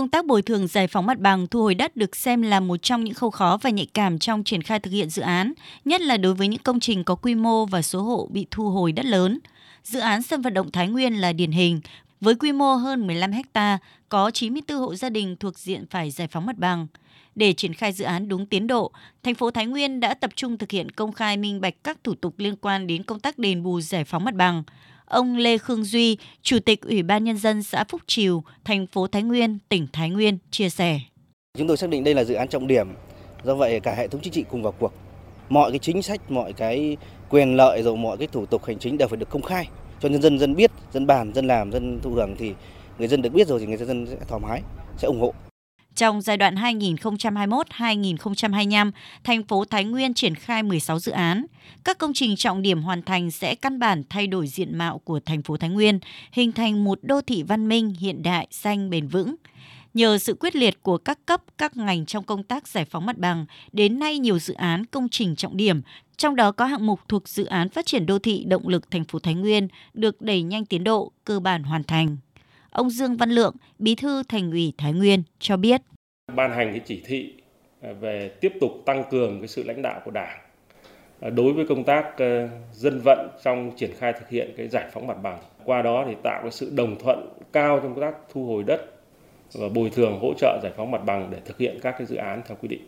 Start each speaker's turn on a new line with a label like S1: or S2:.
S1: công tác bồi thường giải phóng mặt bằng thu hồi đất được xem là một trong những khâu khó và nhạy cảm trong triển khai thực hiện dự án, nhất là đối với những công trình có quy mô và số hộ bị thu hồi đất lớn. Dự án sân vận động Thái Nguyên là điển hình, với quy mô hơn 15 ha, có 94 hộ gia đình thuộc diện phải giải phóng mặt bằng. Để triển khai dự án đúng tiến độ, thành phố Thái Nguyên đã tập trung thực hiện công khai minh bạch các thủ tục liên quan đến công tác đền bù giải phóng mặt bằng. Ông Lê Khương Duy, Chủ tịch Ủy ban Nhân dân xã Phúc Triều, thành phố Thái Nguyên, tỉnh Thái Nguyên, chia sẻ.
S2: Chúng tôi xác định đây là dự án trọng điểm, do vậy cả hệ thống chính trị cùng vào cuộc. Mọi cái chính sách, mọi cái quyền lợi rồi mọi cái thủ tục hành chính đều phải được công khai cho nhân dân dân biết, dân bàn, dân làm, dân thụ hưởng thì người dân được biết rồi thì người dân sẽ thoải mái, sẽ ủng hộ.
S1: Trong giai đoạn 2021-2025, thành phố Thái Nguyên triển khai 16 dự án. Các công trình trọng điểm hoàn thành sẽ căn bản thay đổi diện mạo của thành phố Thái Nguyên, hình thành một đô thị văn minh, hiện đại, xanh, bền vững. Nhờ sự quyết liệt của các cấp, các ngành trong công tác giải phóng mặt bằng, đến nay nhiều dự án công trình trọng điểm, trong đó có hạng mục thuộc dự án phát triển đô thị động lực thành phố Thái Nguyên được đẩy nhanh tiến độ, cơ bản hoàn thành. Ông Dương Văn Lượng, Bí thư Thành ủy Thái Nguyên cho biết.
S3: Ban hành cái chỉ thị à, về tiếp tục tăng cường cái sự lãnh đạo của Đảng à, đối với công tác à, dân vận trong triển khai thực hiện cái giải phóng mặt bằng. Qua đó thì tạo cái sự đồng thuận cao trong công tác thu hồi đất và bồi thường hỗ trợ giải phóng mặt bằng để thực hiện các cái dự án theo quy định.